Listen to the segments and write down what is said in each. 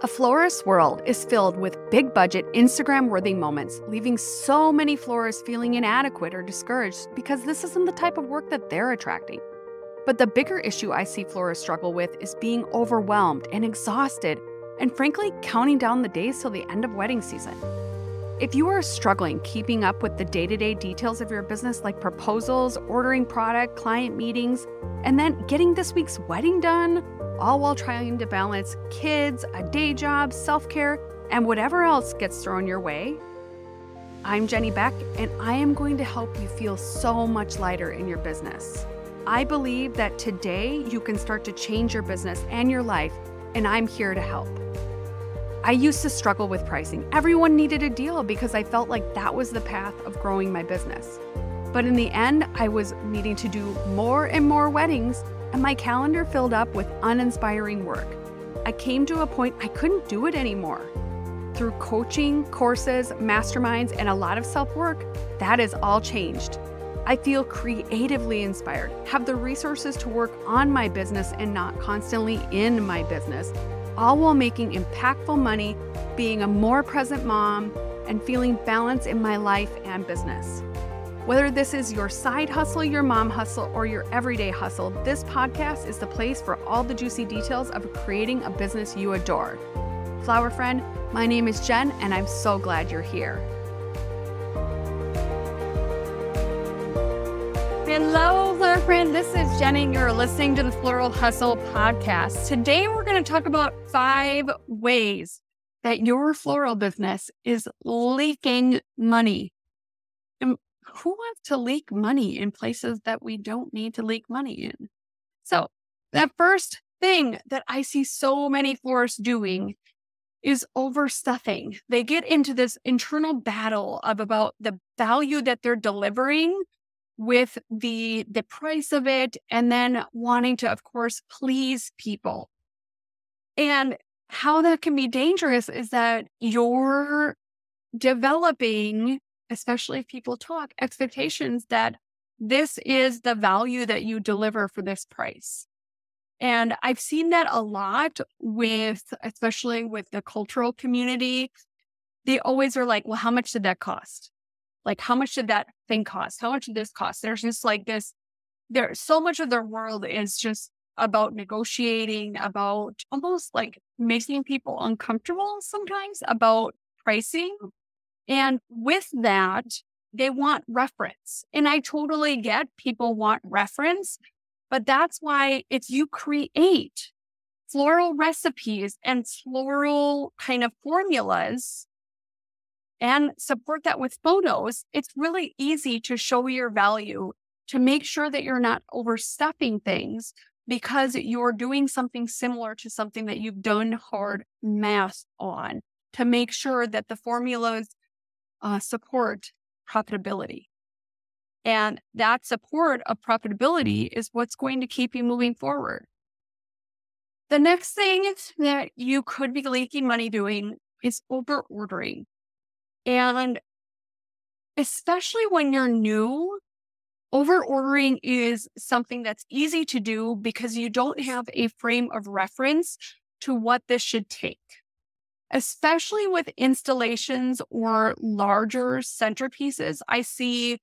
A florist's world is filled with big budget, Instagram worthy moments, leaving so many florists feeling inadequate or discouraged because this isn't the type of work that they're attracting. But the bigger issue I see florists struggle with is being overwhelmed and exhausted, and frankly, counting down the days till the end of wedding season. If you are struggling keeping up with the day to day details of your business, like proposals, ordering product, client meetings, and then getting this week's wedding done, all while trying to balance kids, a day job, self care, and whatever else gets thrown your way. I'm Jenny Beck, and I am going to help you feel so much lighter in your business. I believe that today you can start to change your business and your life, and I'm here to help. I used to struggle with pricing. Everyone needed a deal because I felt like that was the path of growing my business. But in the end, I was needing to do more and more weddings and my calendar filled up with uninspiring work. I came to a point I couldn't do it anymore. Through coaching, courses, masterminds, and a lot of self work, that is all changed. I feel creatively inspired, have the resources to work on my business and not constantly in my business, all while making impactful money, being a more present mom, and feeling balance in my life and business. Whether this is your side hustle, your mom hustle, or your everyday hustle, this podcast is the place for all the juicy details of creating a business you adore. Flower friend, my name is Jen, and I'm so glad you're here. Hello, flower friend. This is Jenny. And you're listening to the Floral Hustle podcast. Today, we're going to talk about five ways that your floral business is leaking money who wants to leak money in places that we don't need to leak money in? So, the first thing that I see so many florists doing is overstuffing. They get into this internal battle of about the value that they're delivering with the the price of it and then wanting to of course please people. And how that can be dangerous is that you're developing especially if people talk, expectations that this is the value that you deliver for this price. And I've seen that a lot with, especially with the cultural community. They always are like, well, how much did that cost? Like, how much did that thing cost? How much did this cost? There's just like this, there, so much of their world is just about negotiating, about almost like making people uncomfortable sometimes about pricing and with that, they want reference. And I totally get people want reference, but that's why if you create floral recipes and floral kind of formulas and support that with photos, it's really easy to show your value to make sure that you're not overstuffing things because you're doing something similar to something that you've done hard math on to make sure that the formulas uh, support profitability. And that support of profitability is what's going to keep you moving forward. The next thing that you could be leaking money doing is over ordering. And especially when you're new, over ordering is something that's easy to do because you don't have a frame of reference to what this should take especially with installations or larger centerpieces. I see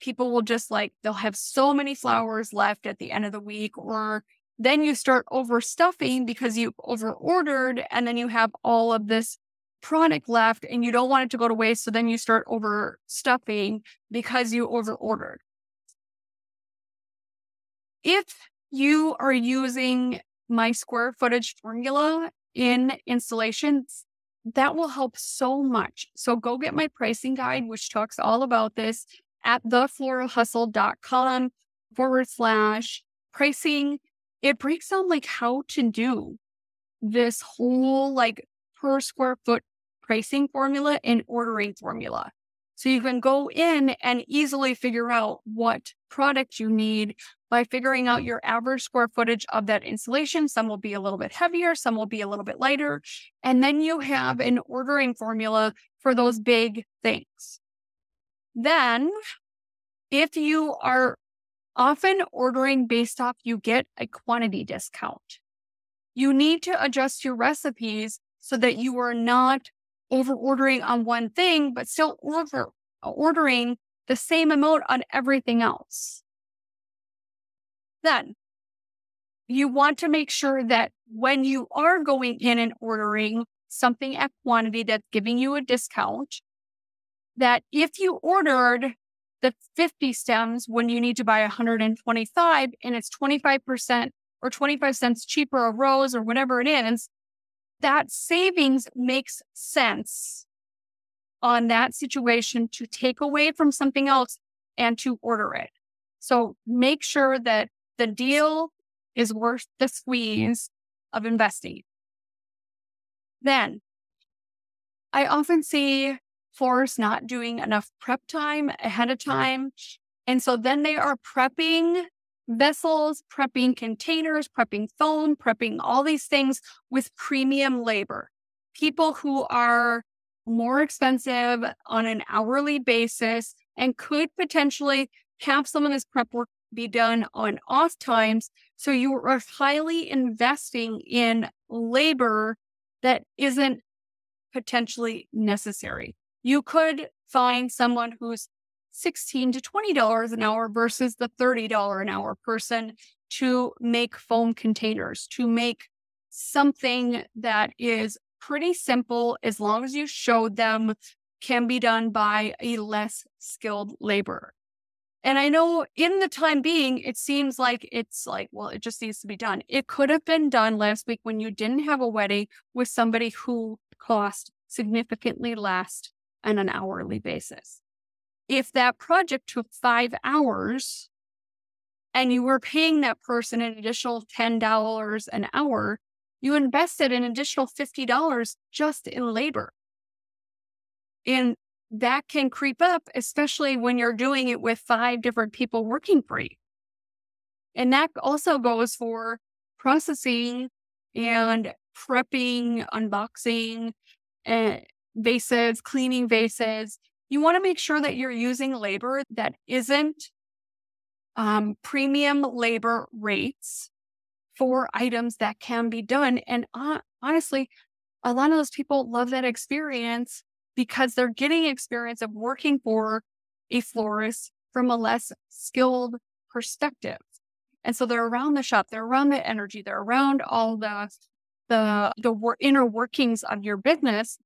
people will just like, they'll have so many flowers left at the end of the week, or then you start overstuffing because you overordered and then you have all of this product left and you don't want it to go to waste. So then you start overstuffing because you overordered. If you are using my square footage formula in installations, that will help so much. So go get my pricing guide, which talks all about this at thefloralhustle.com forward slash pricing. It breaks down like how to do this whole like per square foot pricing formula and ordering formula. So you can go in and easily figure out what product you need by figuring out your average square footage of that installation. Some will be a little bit heavier, some will be a little bit lighter. And then you have an ordering formula for those big things. Then, if you are often ordering based off, you get a quantity discount. You need to adjust your recipes so that you are not over ordering on one thing, but still over ordering the same amount on everything else. Then you want to make sure that when you are going in and ordering something at quantity that's giving you a discount, that if you ordered the 50 stems when you need to buy 125 and it's 25% or 25 cents cheaper a rose or whatever it is, that savings makes sense on that situation to take away from something else and to order it. So make sure that the deal is worth the squeeze of investing. Then I often see florists not doing enough prep time ahead of time. And so then they are prepping vessels, prepping containers, prepping foam, prepping all these things with premium labor. People who are more expensive on an hourly basis and could potentially have some of this prep work be done on off times. So you are highly investing in labor that isn't potentially necessary. You could find someone who's 16 to $20 an hour versus the $30 an hour person to make foam containers, to make something that is pretty simple as long as you showed them can be done by a less skilled laborer. And I know in the time being, it seems like it's like, well, it just needs to be done. It could have been done last week when you didn't have a wedding with somebody who cost significantly less on an hourly basis. If that project took five hours and you were paying that person an additional $10 an hour, you invested an additional $50 just in labor. And that can creep up, especially when you're doing it with five different people working for you. And that also goes for processing and prepping, unboxing, and vases, cleaning vases. You want to make sure that you're using labor that isn't um, premium labor rates for items that can be done. And uh, honestly, a lot of those people love that experience because they're getting experience of working for a florist from a less skilled perspective. And so they're around the shop, they're around the energy, they're around all the the the inner workings of your business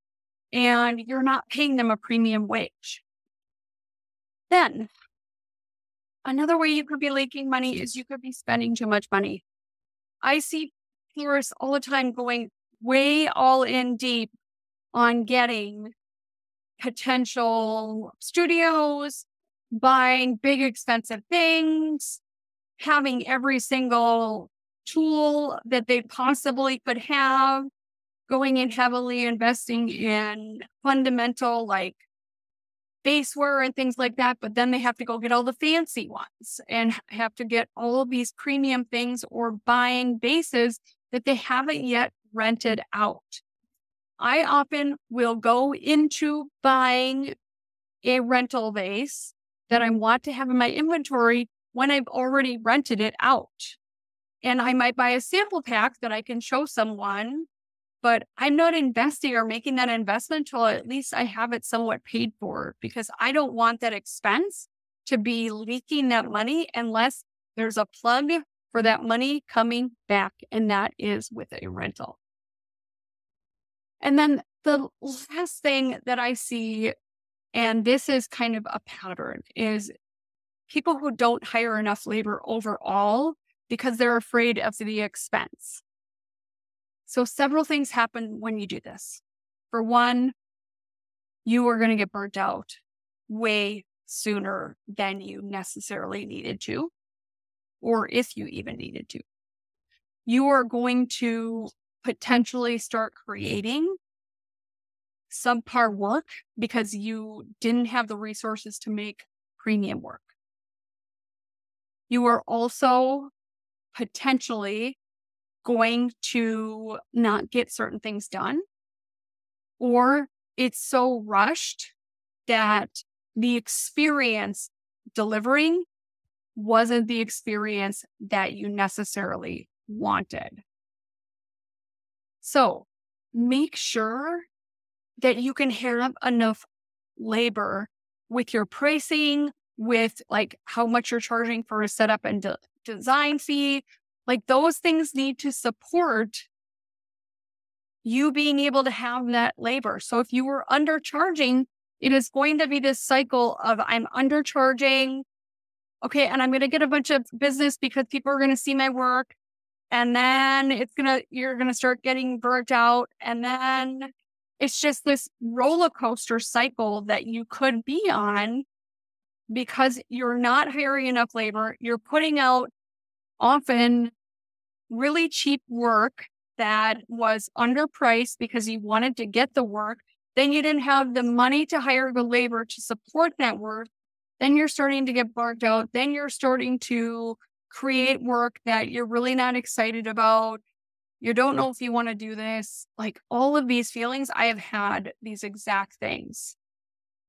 and you're not paying them a premium wage. Then another way you could be leaking money is you could be spending too much money. I see florists all the time going way all in deep on getting potential studios, buying big expensive things, having every single tool that they possibly could have, going in heavily investing in fundamental like baseware and things like that, but then they have to go get all the fancy ones and have to get all of these premium things or buying bases that they haven't yet rented out. I often will go into buying a rental vase that I mm-hmm. want to have in my inventory when I've already rented it out. And I might buy a sample pack that I can show someone, but I'm not investing or making that investment until at least I have it somewhat paid for because I don't want that expense to be leaking that money unless there's a plug for that money coming back. And that is with a rental. And then the last thing that I see, and this is kind of a pattern, is people who don't hire enough labor overall because they're afraid of the expense. So, several things happen when you do this. For one, you are going to get burnt out way sooner than you necessarily needed to, or if you even needed to. You are going to potentially start mm-hmm. creating subpar work because you didn't have the resources to make premium work. You are also potentially going to not get certain things done, or it's so rushed that the experience delivering wasn't the experience that you necessarily wanted. So make sure that you can have enough labor with your pricing, with like how much you're charging for a setup and de- design fee. Like those things need to support you being able to have that labor. So if you were undercharging, it is going to be this cycle of I'm undercharging. Okay. And I'm going to get a bunch of business because people are going to see my work. And then it's to, you're to start getting burnt out. And then it's just this roller coaster cycle that you could be on because you're not hiring enough labor. You're putting out often really cheap work that was underpriced because you wanted to get the work. Then you didn't have the money to hire the labor to support that work. Then you're starting to get burnt out. Then you're starting to create work that you're really not excited about. You don't know if you want to do this. Like all of these feelings, I have had these exact things.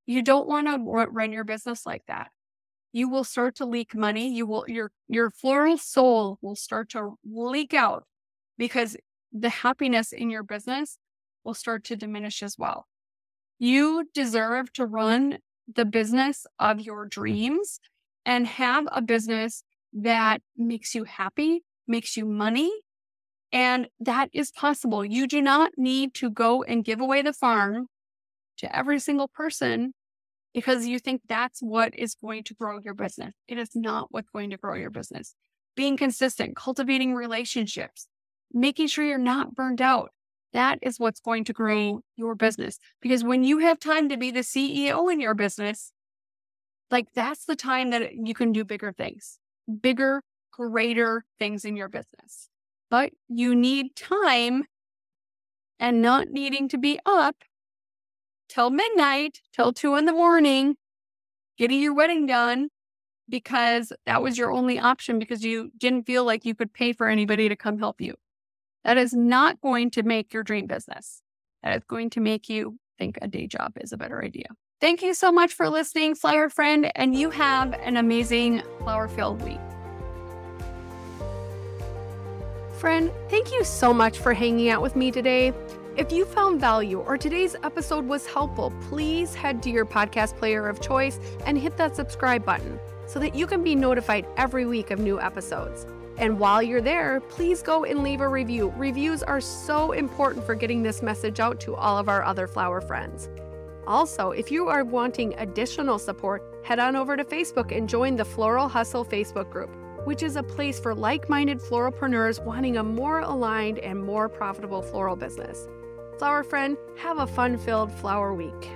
You don't want to run your business like that. You will start to leak money. You will, your, your floral soul will start to leak out because the happiness in your business will start to diminish as well. You deserve to run the business of your dreams and have a business that makes you happy, makes you money. And that is possible. You do not need to go and give away the farm to every single person because you think that's what is going to grow your business. It is not what's going to grow your business. Being consistent, cultivating relationships, making sure you're not burned out. That is what's going to grow your business. Because when you have time to be the CEO in your business, like that's the time that you can do bigger things, bigger, greater things in your business. But you need time and not needing to be up till midnight, till two in the morning, getting your wedding done because that was your only option because you didn't feel like you could pay for anybody to come help you. That is not going to make your dream business. That is going to make you think a day job is a better idea. Thank you so much for listening, Flower Friend, and you have an amazing flower filled week. Friend, thank you so much for hanging out with me today. If you found value or today's episode was helpful, please head to your podcast player of choice and hit that subscribe button so that you can be notified every week of new episodes. And while you're there, please go and leave a review. Reviews are so important for getting this message out to all of our other flower friends. Also, if you are wanting additional support, head on over to Facebook and join the Floral Hustle Facebook group, which is a place for like minded floralpreneurs wanting a more aligned and more profitable floral business. Flower friend, have a fun filled flower week.